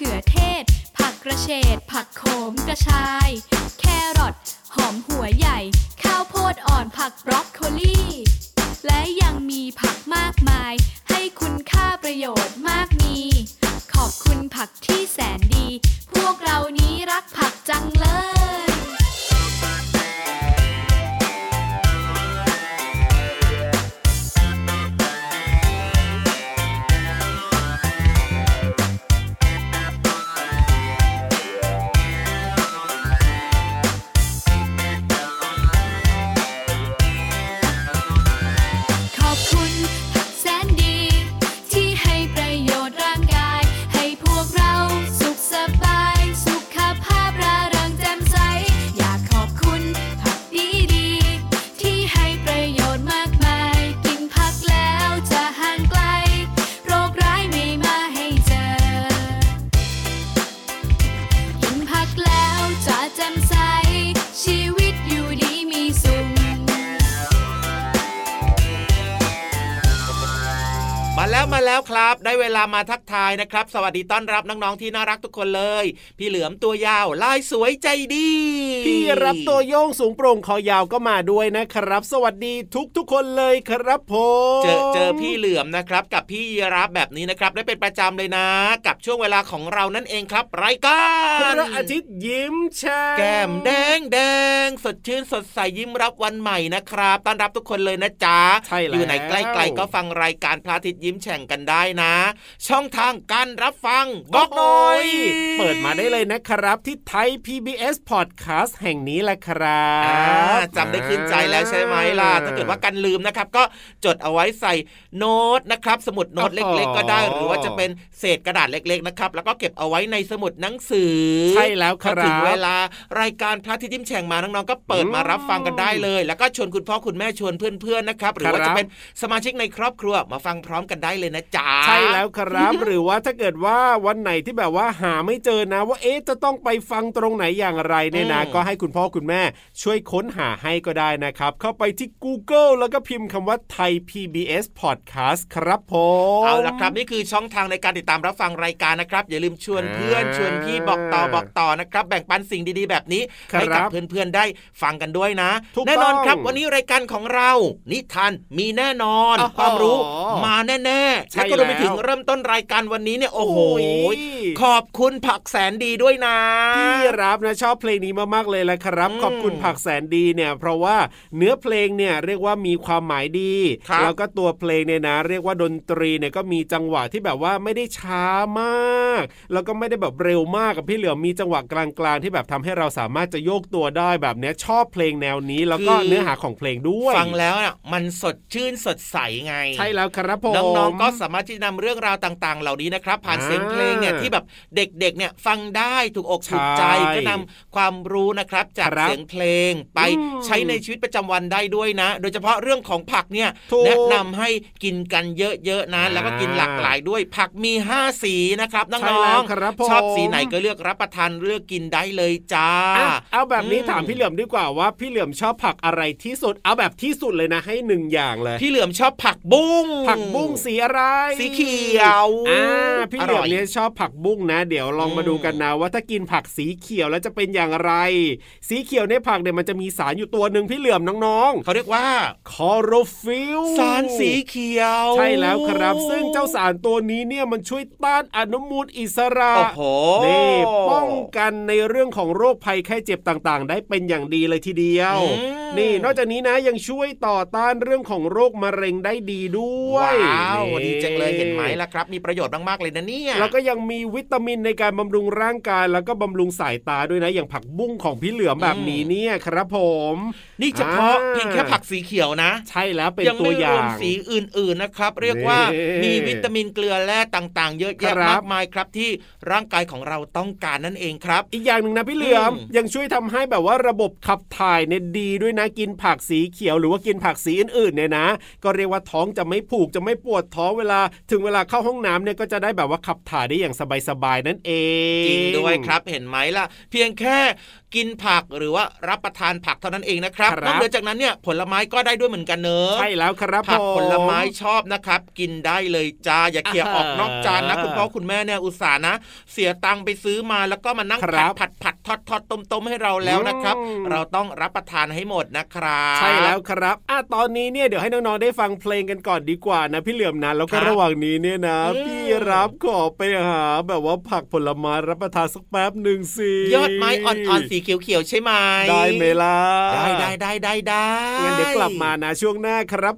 ขือเทศ ผักกระเฉด ผักโขมกระชาย แครอทหอมหัวใหญ่ ข้าวโพดอ่อนผักบรอกโคลีามาทักทายนะครับ สวัสดีต้อนรับน้องๆที่น่ารักทุกคนเลย พี่เหลือมตัวยาวลายสวยใจดี พี่รับตัวโยงสูงโปร่งคอยาวก็มาด้วยนะครับ สวัสดีทุกทุกคนเลยครับผมเจอเจอพี่เหลือมนะครับ กับพี่รับแบบนี้นะครับได้เป็นประจำเลยนะ กับช่วงเวลาของเรานั่นเองครับรายการพระอาทิตย์ยิ้มแฉ่งแก้มแดงแดงสดชื่นสดใสยิ้มรับวันใหม่นะครับต้อนรับทุกคนเลยนะจ๊ะใช่แล้วอยู่ไหนใกล้ๆก็ฟังรายการพระอาทิตย์ยิ้มแฉ่งกันได้นะช่องทางการรับฟังบอกหน่อย เปิดมาได้เลยนะครับ ที่ไทย PBS Podcast แห่งนี้แหละครับจำได้ขึ้นใจแล้วใช่ไหมล่ะถ้าเกิดว่ากันลืมนะครับ ก็จดเอาไว้ใส่โน้ตนะครับ สมุดโน้ตเล็กๆ ก็ได้ หรือว่าจะเป็นเศษกระดาษเล็ก ๆ นะครับ แล้วก็เก็บเอาไว้ในสมุดหนังสือ ใช่แล้วครับถึงเวลารายการพระที่ยิ้มแฉ่งมาน้องๆก็เปิดมารับฟังกันได้เลย แล้วก็ชวนคุณพ่อคุณแม่ชวนเพื่อนๆนะครับ หรือว่าจะเป็นสมาชิกในครอบครัวมาฟังพร้อมกันได้เลยนะจ๊ะใช่แล้วครับ หรือว่าถ้าเกิดว่าวันไหนที่แบบว่าหาไม่เจอนะว่าเอ๊ะจะต้องไปฟังตรงไหนอย่างไรเนี่ยนะก็ให้คุณพ่อคุณแม่ ช่วยค้นหาให้ก็ได้นะครับ เข้าไปที่ Google แล้วก็พิมพ์คำว่าไทย PBS Podcast ครับผมเอาละครับนี่คือช่องทางในการติดตามรับฟังรายการนะครับ อย่าลืมชวนเพื่อนชวนพี่บอกต่อบอกต่อนะครับ แบ่งปันสิ่งดีๆ แบบนี้ให้กับเพื่อนๆได้ฟังกันด้วยนะ แน่นอนครับ วันนี้รายการของเรา นิทานมีแน่นอนความรู้มาแน่ๆและก็รวมไปถึงเริ่มต้นรายการวันนี้เนี่ยโอ้โหขอบคุณผักแสนดีด้วยนะพี่รับนะชอบเพลงนี้มากๆเลยแหละครับ ขอบคุณผักแสนดีเนี่ยเพราะว่าเนื้อเพลงเนี่ยเรียกว่ามีความหมายดีแล้วก็ตัวเพลงเนี่ยนะ เรียกว่าดนตรีเนี่ยก็มีจังหวะที่แบบว่าไม่ได้ช้ามาก แล้วก็ไม่ได้แบบเร็วมากกับพี่เหลือมมีจังหวะกลางๆที่แบบทำให้เราสามารถจะโยกตัวได้แบบเนี้ยชอบเพลงแนวนี้แล้วก็เนื้อหาของเพลงด้วยฟังแล้วอะมันสดชื่นสดใสไง ใช่แล้วครับผมน้องๆก็สามารถที่จะนำเรื่องราวต่างๆ เหล่านี้นะครับ ผ่านเสียงเพลงเนี่ยที่แบบเด็กๆเนี่ยฟังได้ถูกอกถูกใจก็นำความรู้นะครับ จากเสียงเพลงไปใช้ในชีวิตประจำวันได้ด้วยนะ โดยเฉพาะเรื่องของผักเนี่ยแนะนำให้กินกันเยอะๆนะ แล้วก็กินหลากหลายด้วย ผักมี 5 สีนะครับน้องๆชอบสีไหนก็เลือกรับประทานเลือกกินได้เลยจ้า เอาแบบนี้ถามพี่เหลือมดีกว่าว่าพี่เหลือมชอบผักอะไรที่สุด เอาแบบที่สุดเลยนะให้หนึ่งอย่างเลย พี่เหลือมชอบผักบุ้งผักบุ้งสีอะไร สีเขียวอ่าพี่เหลือมเนี่ยชอบผักบุ้งนะ เดี๋ยวลองมาดูกันนะว่าถ้ากินผักสีเขียวแล้วจะเป็นอย่างไร สีเขียวในผักเนี่ยมันจะมีสารอยู่ตัวหนึ่งพี่เหลือมน้องๆเขาเรียกว่าคอโรฟิลสารสีเขียว ใช่แล้วครับ ซึ่งเจ้าสารตัวนี้เนี่ยมันช่วยต้านอนุมูลอิสระโอ้โหนี่ป้องกันในเรื่องของโรคภัยไข้เจ็บต่างๆ ได้เป็นอย่างดีเลยทีเดียว นี่นอกจากนี้นะยังช่วยต่อต้านเรื่องของโรคมะเร็งได้ดีด้วยว้าวดีจังเลยเห็นไหมล่ะครับ มีประโยชน์มากๆเลยนะเนี่ยแล้วก็ยังมีวิตามินในการบำรุงร่างกาย แล้วก็บำรุงสายตาด้วยนะอย่างผักบุ้งของพี่เหลือมแบบนี้เนี่ยครับผม นี่เฉพาะเพียงแค่ผักสีเขียวนะ ใช่แล้วเป็นตัวอย่างสีอื่นๆนะครับ เรียกว่ามีวิตามินเกลือแร่ต่างๆ เยอะแยะมากมายครับที่ร่างกายของเราต้องการนั่นเองครับ อีกอย่างหนึ่งนะพี่เหลือมยังช่วยทำให้แบบว่าระบบขับถ่ายเนี่ยดีด้วยนะกินผักสีเขียว หรือว่ากินผักสีอื่นๆเนี่ยนะ ก็เรียกว่าท้องจะไม่ผูกจะไม่ปวดท้องเวลาถึงเวลาเข้าห้องน้ำเนี่ยก็จะได้แบบว่าขับถ่ายได้อย่างสบายๆนั่นเองจริงด้วยครับเห็นไหมล่ะ เพียงแค่ กินผักหรือว่ารับประทานผักเท่านั้นเองนะครับนอกเหนือจากนั้นเนี่ยผลไม้ก็ได้ด้วยเหมือนกันเนอะใช่แล้วครับผักผลไม้ชอบนะครับ กินได้เลยจ้าอย่าเขี่ยออกนอกจานนะคุณพ่อคุณแม่เนี่ยอุตส่าห์นะเสียตังค์ไปซื้อมาแล้วก็มานั่งผัดผัดผัดทอดทอดต้มต้มให้เราแล้วนะครับ เราต้องรับประทานให้หมดนะครับ ใช่แล้วครับอะตอนนี้เนี่ยเดี๋ยวให้น้องๆได้ฟังเพลงกันก่อนดีกว่านะพี่เหลือมนะแล้วก็ระหว่างนี้เนี่ยนะ พี่รับขอไปหา แบบว่าผักผลไม้รับประทานสักแป๊บหนึ่งสิยอดไม้อ่อนๆสีเขียวๆใช่ไหมได้ไหมล่ะได้ได้ได้ได้ได้งั้นเดี๋ยวกลับมานะช่วงหน้าครับ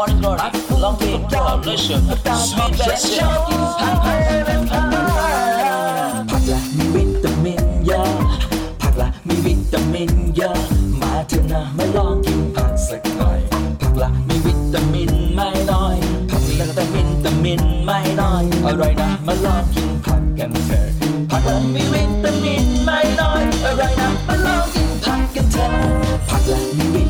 morning glory, long day coalition, sweet blessing. ผักละมีวิตามินเยอะผักละมีวิตามินเยอะมาเถอะนะมาลองกินผักสักหน่อยผักละมีวิตามินไม่น้อยผักละแต่วิตามินไม่น้อยอร่อยนะมาลองกินผักกันเถอะผักละมีวิตามินไม่น้อยอร่อยนะมาลองกินผักกันเถอะผักละมีวิ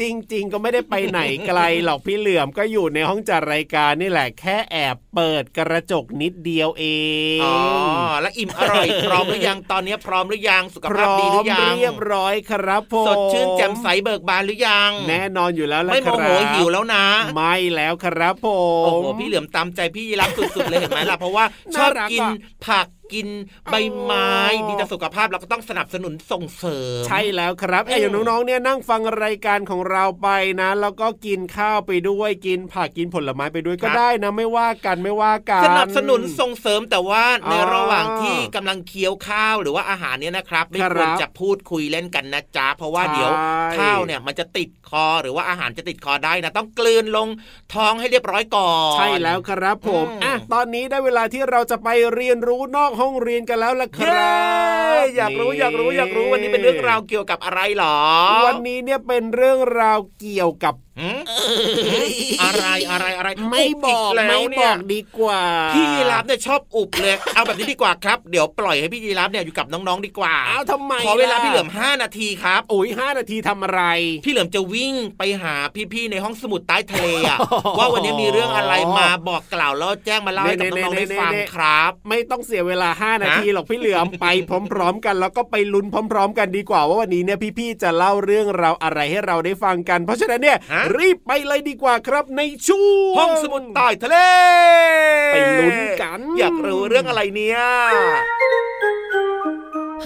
จริง ๆ ก็ไม่ได้ไปไหนไกลหรอกพี่เหลือมก็อยู่ในห้องจัดรายการนี่แหละแค่แอบเปิดกระจกนิดเดียวเองอ๋อแล้วอิ่มอร่อยพร้อมหรือยังตอนนี้พร้อมหรือยังสุขภาพดีหรือยังเรียบร้อยครับผมสดชื่นแจ่มใสเบิกบานหรือยัง แน่นอนอยู่แล้วละไม่โมโหหิวแล้วนะ ไม่แล้วครับผมโอ้โหพี่เหลือมตามใจพี่ยีรับสุดๆเลยเห็นไหมล่ะเพราะว่าชอบกินผัก กินใบไม้ดีต่อสุขภาพเราก็ต้องสนับสนุนส่งเสริม ใช่แล้วครับไอ้อย่างน้องๆเนี่ยนั่งฟังรายการของเราไปนะ แล้วก็กินข้าวไปด้วยกินผักกินผลไม้ไปด้วยก็ได้นะไม่ว่ากันไม่ว่ากันสนับสนุนส่งเสริมแต่ว่าในระหว่างที่กำลังเคี้ยวข้าวหรือว่าอาหารเนี่ยนะครับ ไม่ควรจะพูดคุยเล่นกันนะจ๊ะเพราะว่าเดี๋ยวข้าวเนี่ยมันจะติดคอหรือว่าอาหารจะติดคอได้นะต้องกลืนลงท้องให้เรียบร้อยก่อนใช่แล้วครับผมอะตอนนี้ได้เวลาที่เราจะไปเรียนรู้นอกห้องเรียนกันแล้วล่ะครับอยากรู้อยากรู้อยากรู้วันนี้เป็นเรื่องราวเกี่ยวกับอะไรหรอ วันนี้เนี่ยเป็นเรื่องราวเกี่ยวกับ อะไรอะไรอะไรไม่บอกไม่บอกดีกว่า พี่ยีรับเนี่ยชอบอุบเลยเอาแบบนี้ดีกว่าครับ เดี๋ยวปล่อยให้พี่ยีรับเนี่ยอยู่กับน้องๆดีกว่าอ้าวทำไมขอเวลาพี่เหลือม5นาทีครับโอ้ยห้านาทีทำอะไร พี่เหลือมจะวิ่งไปหาพี่ๆในห้องสมุดใต้ทะเลอะว่าวันนี้มีเรื่องอะไรมาบอกกล่าวแล้วแจ้งมาเล่าให้กับน้องๆได้ฟังครับ ไม่ต้องเสียเวลา5นาทีหรอกพี่เหลือมไปพร้อม ๆ กัน แล้วก็ไปลุ้นพร้อม ๆ กันดีกว่าว่าวันนี้เนี่ยพี่ๆจะเล่าเรื่องราวอะไรให้เราได้ฟังกัน เพราะฉะนั้นเนี่ยฮะรีบไปเลยดีกว่าครับในช่วงห้องสมุดใต้ทะเล ไปลุ้นกัน อยากรู้เรื่องอะไรเนี่ย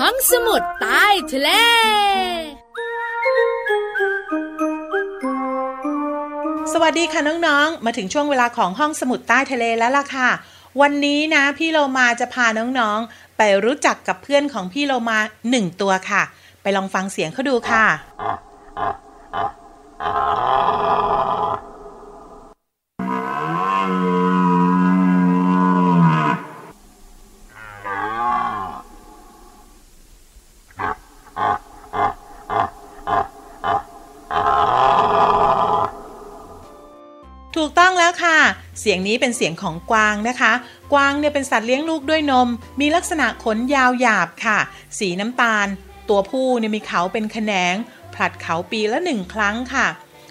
ห้องสมุดใต้ทะเลสวัสดีค่ะน้องๆ มาถึงช่วงเวลาของห้องสมุดใต้ทะเลแล้วล่ะค่ะ วันนี้นะพี่โลมาจะพาน้องๆ ไปรู้จักกับเพื่อนของพี่โลมาหนึ่งตัวค่ะ ไปลองฟังเสียงเขาดูค่ะ ถูกต้องแล้วค่ะ เสียงนี้เป็นเสียงของกวางนะคะ กวางเนี่ยเป็นสัตว์เลี้ยงลูกด้วยนม มีลักษณะขนยาวหยาบค่ะ สีน้ำตาล ตัวผู้เนี่ยมีเขาเป็นแขนง ผลัดเขาปีละหนึ่งครั้งค่ะ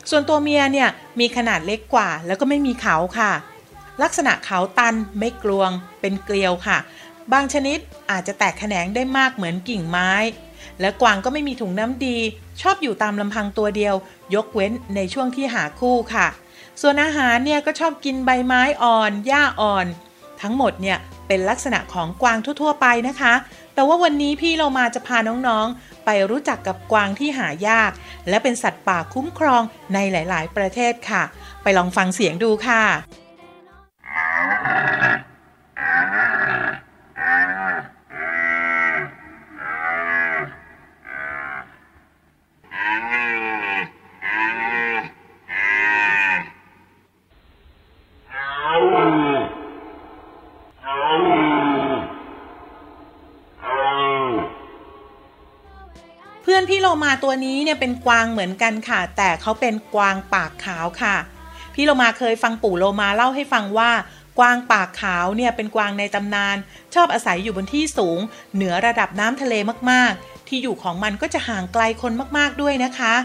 ส่วนตัวเมียเนี่ยมีขนาดเล็กกว่า แล้วก็ไม่มีเขาค่ะ ลักษณะเขาตันไม่กลวง เป็นเกลียวค่ะ บางชนิดอาจจะแตกแขนงได้มากเหมือนกิ่งไม้ และกวางก็ไม่มีถุงน้ำดี ชอบอยู่ตามลำพังตัวเดียว ยกเว้นในช่วงที่หาคู่ค่ะ ส่วนอาหารเนี่ยก็ชอบกินใบไม้อ่อน หญ้าอ่อน ทั้งหมดเนี่ยเป็นลักษณะของกวางทั่ว ๆ ไปนะคะ แต่ว่าวันนี้พี่เรามาจะพาน้องๆ ไปรู้จักกับกวางที่หายาก และเป็นสัตว์ป่าคุ้มครองในหลาย ๆ ประเทศค่ะ ไปลองฟังเสียงดูค่ะ อนพี่โลมาตัวนี้เนี่ยเป็นกวางเหมือนกันค่ะ แต่เขาเป็นกวางปากขาวค่ะ พี่โลมาเคยฟังปู่โลมาเล่าให้ฟังว่า กวางปากขาวเนี่ยเป็นกวางในตำนาน ชอบอาศัยอยู่บนที่สูง เหนือระดับน้ำทะเลมากๆ ที่อยู่ของมันก็จะห่างไกลคนมากๆด้วยนะคะ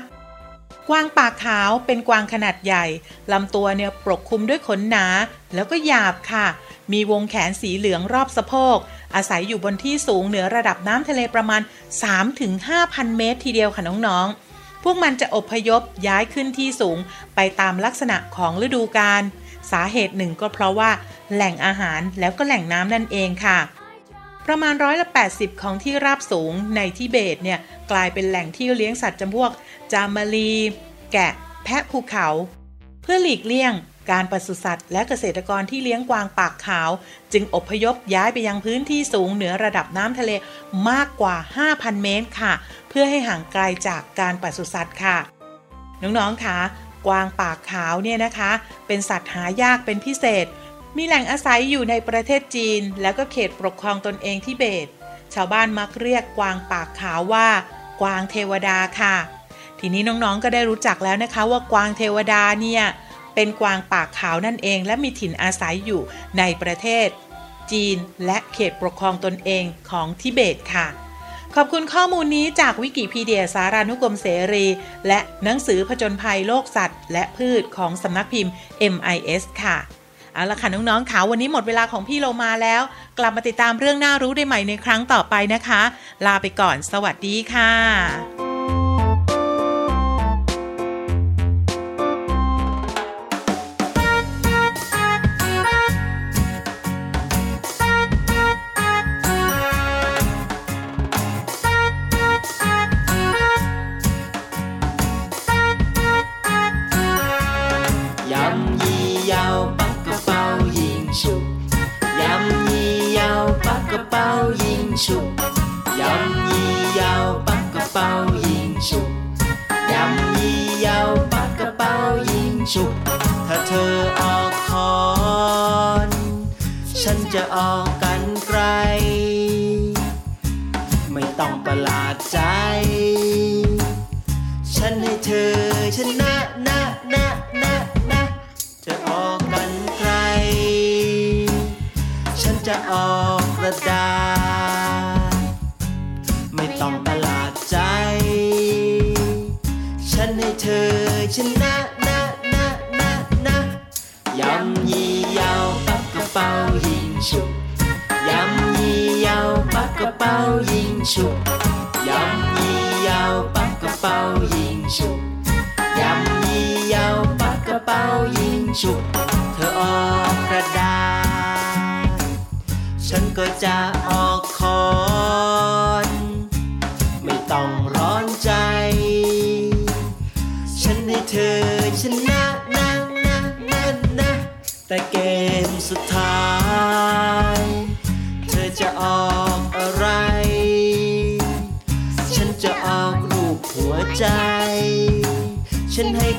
กวางปากขาวเป็นกวางขนาดใหญ่ลำตัวเนี่ยปกคลุมด้วยขนหนา แล้วก็หยาบค่ะ มีวงแขนสีเหลืองรอบสะโพก อาศัยอยู่บนที่สูงเหนือระดับน้ำทะเลประมาณ 3-5,000 เมตรทีเดียวค่ะน้องๆ พวกมันจะอพยพย้ายขึ้นที่สูงไปตามลักษณะของฤดูกาล สาเหตุหนึ่งก็เพราะว่า แหล่งอาหารแล้วก็แหล่งน้ำนั่นเองค่ะ ประมาณร้อยละ80 ของที่ราบสูงในทิเบตเนี่ยกลายเป็นแหล่งที่เลี้ยงสัตว์จำพวกจามารี แกะ แพะภูเขา เพื่อหลีกเลี่ยง การปศุสัตว์และเกษตรกรที่เลี้ยงกวางปากขาว จึงอพยพย้ายไปยังพื้นที่สูงเหนือระดับน้ำทะเลมากกว่า 5,000 เมตรค่ะ เพื่อให้ห่างไกลจากการปศุสัตว์ค่ะ น้องๆค่ะกวางปากขาวเนี่ยนะคะ เป็นสัตว์หายากเป็นพิเศษ มีแหล่งอาศัยอยู่ในประเทศจีน แล้วก็เขตปกครองตนเองทิเบต ชาวบ้านมักเรียกกวางปากขาวว่า กวางเทวดาค่ะ ทีนี้น้องๆก็ได้รู้จักแล้วนะคะว่ากวางเทวดาเนี่ย เป็นกวางปากขาวนั่นเอง และมีถิ่นอาศัยอยู่ในประเทศ จีนและเขตปกครองตนเองของทิเบตค่ะ ขอบคุณข้อมูลนี้จากวิกิพีเดียสารานุกรมเสรี และหนังสือผจญภัยโลกสัตว์ และพืชของสำนักพิมพ์ MIS ค่ะเอาละค่ะน้องๆค่ะวันนี้หมดเวลาของพี่โลมาแล้ว กลับมาติดตามเรื่องน่ารู้ได้ใหม่ในครั้งต่อไปนะคะ ลาไปก่อน สวัสดีค่ะ ฉันจะออกกันไกล ไม่ต้องประหลาดใจ ฉันให้เธอชนะนะนะนะนะจะออกกันไกล ฉันจะออกกระดาษไม่ต้องประหลาดใจ ฉันให้เธอชนะ เป๋ายิงฉุกยำยี่ยาวปักกระเป๋ายิงฉุก เธอออกกระดาษ ฉันก็จะออก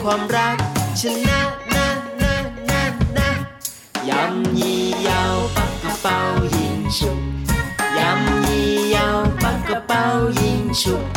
ความรักชนะนะนะนะนะยำยี่ยาวปักกระเป๋ายิงฉุกยำยี่ยาวปักกระเป๋ายิงฉุก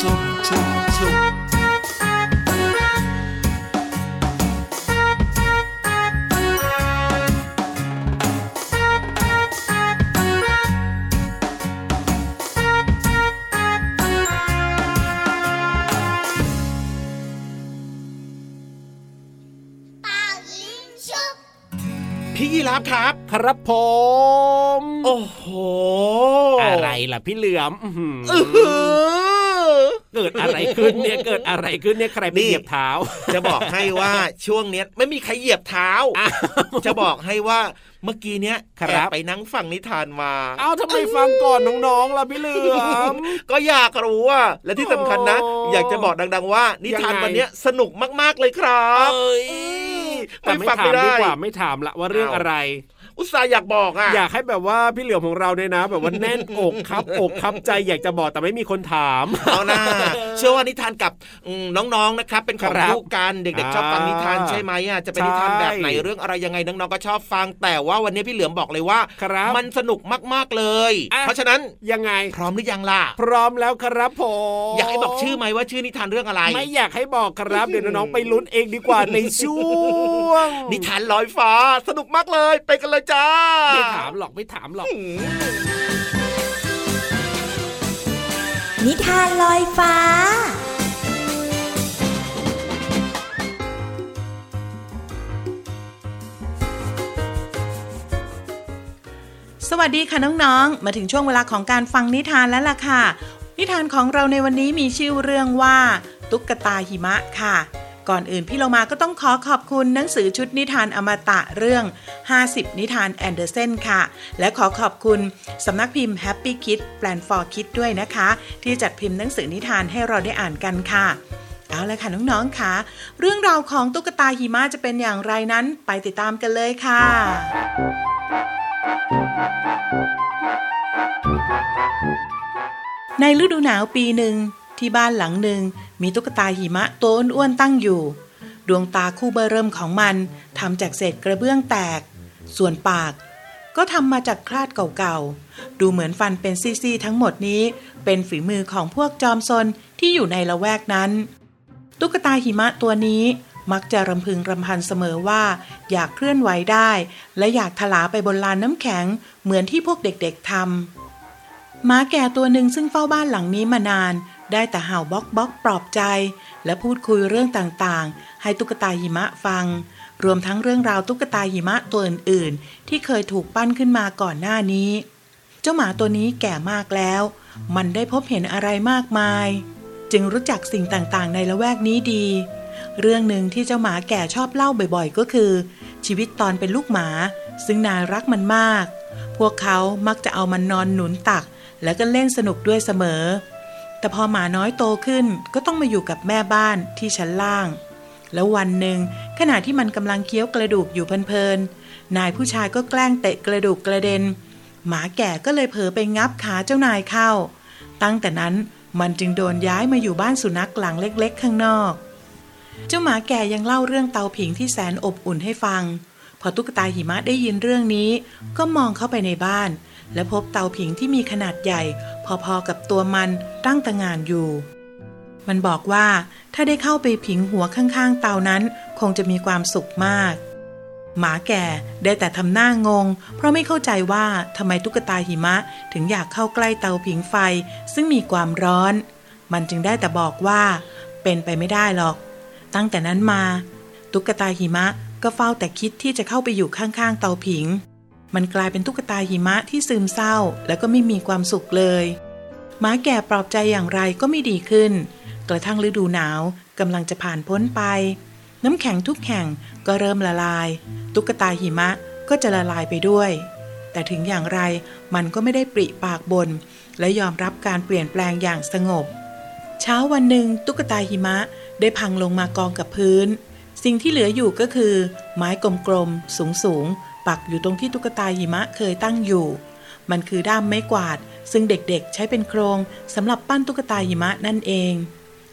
ฉุ ครับครับผม โอ้โห อะไรล่ะพี่เหลือมอื้อหืออื้อหือเกิดอะไรขึ้นเนี่ยเกิดอะไรขึ้นเนี่ยใครไปนี่เหยียบเท้า จะบอกให้ว่าช่วงเนี้ยไม่มีใครเหยียบเท้าอ้าวจะบอกให้ว่าเมื่อกี้เนี้ยครับแอบไปนั่งฟังนิทานมา เอ้าทำไมฟังก่อนน้องๆล่ะพี่เหลือม ก็อยากรู้ว่าและที่สำคัญนะโอ้อยากจะบอกดัง ๆ ว่า นิทานยังไงวันเนี้ยสนุกมากๆเลยครับเอ้ยแต่ไม่ไม่ฟังถาไม่มได้ดีกว่าไม่ถามละว่าเรื่องอะไร อุตส่าห์อยากบอกอะอยากให้แบบว่าพี่เหลือมของเราเนี่ยนะ แบบว่าแน่นอกครับอกครับใจอยากจะบอกแต่ไม่มีคนถามเอาหน้าเชื่อว่านิทานกับอืมน้องๆนะครับ เป็นของครับคู่กันเด็กๆชอบฟังนิทานใช่ไหมอะจะเป็นนิทานแบบไหนใช่เรื่องอะไรยังไงน้องๆก็ชอบฟัง แต่ว่าวันนี้พี่เหลือมบอกเลยว่าครับมันสนุกมากๆเลยอะเพราะฉะนั้นยังไงพร้อมหรือยังล่ะพร้อมแล้วครับผมอยากให้บอกชื่อไหมว่าชื่อนิทานเรื่องอะไร ไม่อยากให้บอกครับเดี๋ยวน้องๆไปลุ้นเองดีกว่าในช่วง นิทานลอยฟ้าสนุกมากเลย ไปกันเลยจ้า ไม่ถามหรอกไม่ถามหรอก นิทานลอยฟ้าสวัสดีค่ะน้องๆ มาถึงช่วงเวลาของการฟังนิทานแล้วล่ะค่ะ นิทานของเราในวันนี้มีชื่อเรื่องว่า ตุ๊กตาหิมะค่ะ ก่อนอื่นพี่เรามาก็ต้องขอขอบคุณหนังสือชุดนิทานอมตะเรื่อง 50 นิทานแอนเดอร์เซนค่ะ และขอขอบคุณสำนักพิมพ์ Happy Kids Plan for Kids ด้วยนะคะ ที่จัดพิมพ์หนังสือนิทานให้เราได้อ่านกันค่ะเอาละค่ะ น้องๆค่ะ เรื่องราวของตุ๊กตาหิมะจะเป็นอย่างไรนั้นไปติดตามกันเลยค่ะ ในฤดูหนาวปีหนึ่ง ที่บ้านหลังหนึ่งมีตุ๊กตาหิมะตัวอ้วนๆตั้งอยู่ ดวงตาคู่เบอร์เริ่มของมันทำจากเศษกระเบื้องแตก ส่วนปากก็ทำมาจากคลาดเก่าๆ ดูเหมือนฟันเป็นซี่ๆทั้งหมดนี้ เป็นฝีมือของพวกจอมซนที่อยู่ในละแวกนั้น ตุ๊กตาหิมะตัวนี้มักจะรำพึงรำพันเสมอว่า อยากเคลื่อนไหวได้ และอยากถลาไปบนลานน้ำแข็งเหมือนที่พวกเด็กๆทำหมาแก่ตัวหนึ่งซึ่งเฝ้าบ้านหลังนี้มานาน ได้แต่เห่าบ๊อกบ๊อกปลอบใจ และพูดคุยเรื่องต่างๆ ให้ตุ๊กตาหิมะฟัง รวมทั้งเรื่องราวตุ๊กตาหิมะตัวอื่นๆ ที่เคยถูกปั้นขึ้นมาก่อนหน้านี้ เจ้าหมาตัวนี้แก่มากแล้ว มันได้พบเห็นอะไรมากมาย จึงรู้จักสิ่งต่างๆ ในละแวกนี้ดี เรื่องหนึ่งที่เจ้าหมาแก่ชอบเล่าบ่อยๆ ก็คือ ชีวิตตอนเป็นลูกหมา ซึ่งนายรักมันมาก พวกเขามักจะเอามันนอนหนุนตัก แล้วก็เล่นสนุกด้วยเสมอ แต่พอหมาน้อยโตขึ้นก็ต้องมาอยู่กับแม่บ้านที่ชั้นล่าง แล้ววันหนึ่งขณะที่มันกำลังเคี้ยวกระดูกอยู่เพลินๆนายผู้ชายก็แกล้งเตะกระดูกกระเด็น หมาแก่ก็เลยเผลอไปงับขาเจ้านายเข้า ตั้งแต่นั้นมันจึงโดนย้ายมาอยู่บ้านสุนัขหลังเล็กๆ ข้างนอก เจ้าหมาแก่ยังเล่าเรื่องเตาผิงที่แสนอบอุ่นให้ฟัง พอตุ๊กตาหิมะได้ยินเรื่องนี้ ก็มองเข้าไปในบ้าน และพบเตาผิงที่มีขนาดใหญ่ พอๆกับตัวมันตั้งตางานอยู่ มันบอกว่าถ้าได้เข้าไปผิงหัวข้างๆ เตานั้นคงจะมีความสุขมาก หมาแก่ได้แต่ทำหน้างง เพราะไม่เข้าใจว่าทำไมตุ๊กตาหิมะถึงอยากเข้าใกล้เตาผิงไฟซึ่งมีความร้อน มันจึงได้แต่บอกว่า เป็นไปไม่ได้หรอก ตั้งแต่นั้นมา ตุ๊กตาหิมะก็เฝ้าแต่คิดที่จะเข้าไปอยู่ข้างๆ เตาผิง มันกลายเป็นตุ๊กตาหิมะที่ซึมเศร้า แล้วก็ไม่มีความสุขเลยหมาแก่ปลอบใจอย่างไรก็ไม่ดีขึ้น กระทั่งฤดูหนาวกำลังจะผ่านพ้นไป น้ำแข็งทุกแห่งก็เริ่มละลาย ตุ๊กตาหิมะก็จะละลายไปด้วย แต่ถึงอย่างไรมันก็ไม่ได้ปริปากบน และยอมรับการเปลี่ยนแปลงอย่างสงบ เช้าวันหนึ่งตุ๊กตาหิมะได้พังลงมากองกับพื้น สิ่งที่เหลืออยู่ก็คือ ไม้กลมๆสูงๆ ปักอยู่ตรงที่ตุ๊กตาหิมะเคยตั้งอยู่ มันคือด้ามไม้กวาด ซึ่งเด็กๆ ใช้เป็นโครงสำหรับปั้นตุ๊กตาหิมะนั่นเอง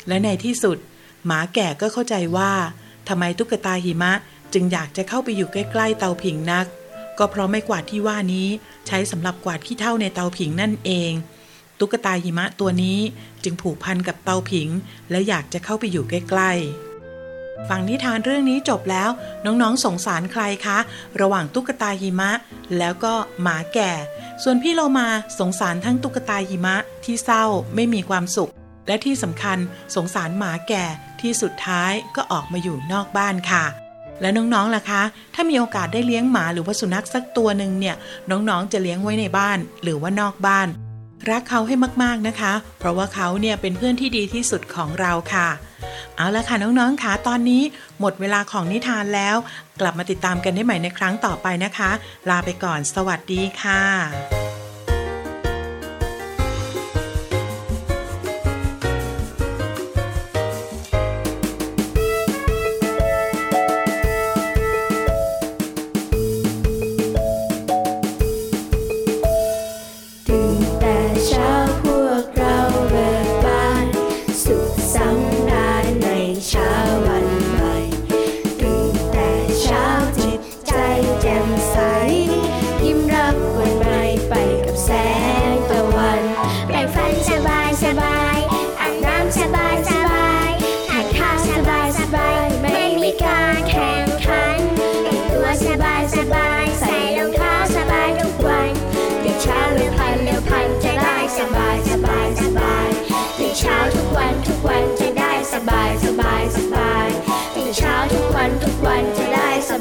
และในที่สุด หมาแก่ก็เข้าใจว่าทำไมตุ๊กตาหิมะจึงอยากจะเข้าไปอยู่ใกล้ๆเตาผิงนัก ก็เพราะไม้กวาดที่ว่านี้ใช้สำหรับกวาดขี้เท่าในเตาผิงนั่นเอง ตุ๊กตาหิมะตัวนี้จึงผูกพันกับเตาผิง และอยากจะเข้าไปอยู่ใกล้ๆ ฟังนิทานเรื่องนี้จบแล้ว น้องๆสงสารใครคะ ระหว่างตุ๊กตาหิมะ แล้วก็หมาแก่ ส่วนพี่เรามาสงสารทั้งตุ๊กตาหิมะที่เศร้าไม่มีความสุข และที่สำคัญสงสารหมาแก่ที่สุดท้ายก็ออกมาอยู่นอกบ้านค่ะ และน้องๆล่ะคะ ถ้ามีโอกาสได้เลี้ยงหมาหรือว่าสุนัขสักตัวหนึ่งเนี่ย น้องๆจะเลี้ยงไว้ในบ้านหรือว่านอกบ้าน รักเขาให้มากๆนะคะ เพราะว่าเขาเนี่ยเป็นเพื่อนที่ดีที่สุดของเราค่ะ เอาละค่ะน้องๆค่ะตอนนี้หมดเวลาของนิทานแล้ว กลับมาติดตามกันได้ใหม่ในครั้งต่อไปนะคะ ลาไปก่อน สวัสดีค่ะ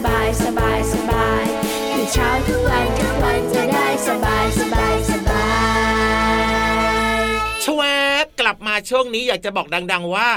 บายสบายสบายตื่นเช้าทุกวันทุกวันจะได้สบายสบายสบายชวบกลับมาช่วงนี้อยากจะบอกดัง ๆ ว่า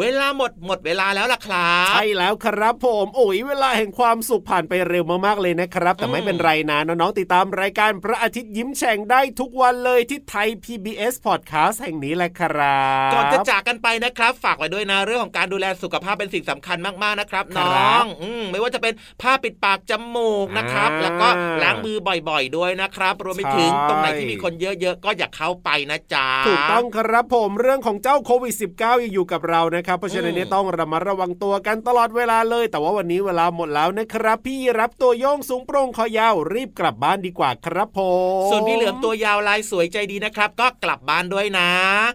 เวลาหมดหมดเวลาแล้วล่ะครับใช่แล้วครับผมโอ้ยเวลาแห่งความสุขผ่านไปเร็วมากๆเลยนะครับ แต่ไม่เป็นไรนะน้องๆติดตามรายการพระอาทิตย์ยิ้มแฉ่งได้ทุกวันเลยที่ไทย PBS Podcast แห่งนี้แหละครับก่อนจะจากกันไปนะครับ ฝากไว้ด้วยนะเรื่องของการดูแลสุขภาพเป็นสิ่งสำคัญมากๆนะครับครัน้บองอืมไม่ว่าจะเป็นผ้าปิดปากจมูกนะครับอ่าแล้วก็ล้างมือบ่อยๆ ด้วยนะครับรวมไปถึงใช่ตรงไหนที่มีคนเยอะๆก็อย่าเข้าไปนะจ๊ะถูกต้องครับผมเรื่องของเจ้าโควิด -19 ยังอยู่กับเรานะนะครับ เพราะฉะนั้นเนี่ยต้องระมัดระวังตัวกันตลอดเวลาเลย แต่ว่าวันนี้เวลาหมดแล้วนะครับ พี่รับตัวโยงสูงโปร่งคอยาวรีบกลับบ้านดีกว่าครับผมส่วนพี่เหลือมตัวยาวลายสวยใจดีนะครับ ก็กลับบ้านด้วยนะ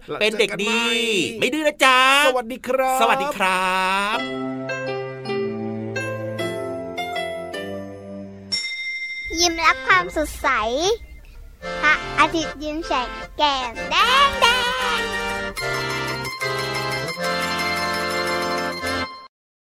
แล้วเป็นเด็กดีเจอกันใหม่ไม่ดื้อนะจ๊ะสวัสดีครับ สวัสดีครับยิ้มรับความสดใส พระอาทิตย์ยิ้มแฉกแก้มแดงแดง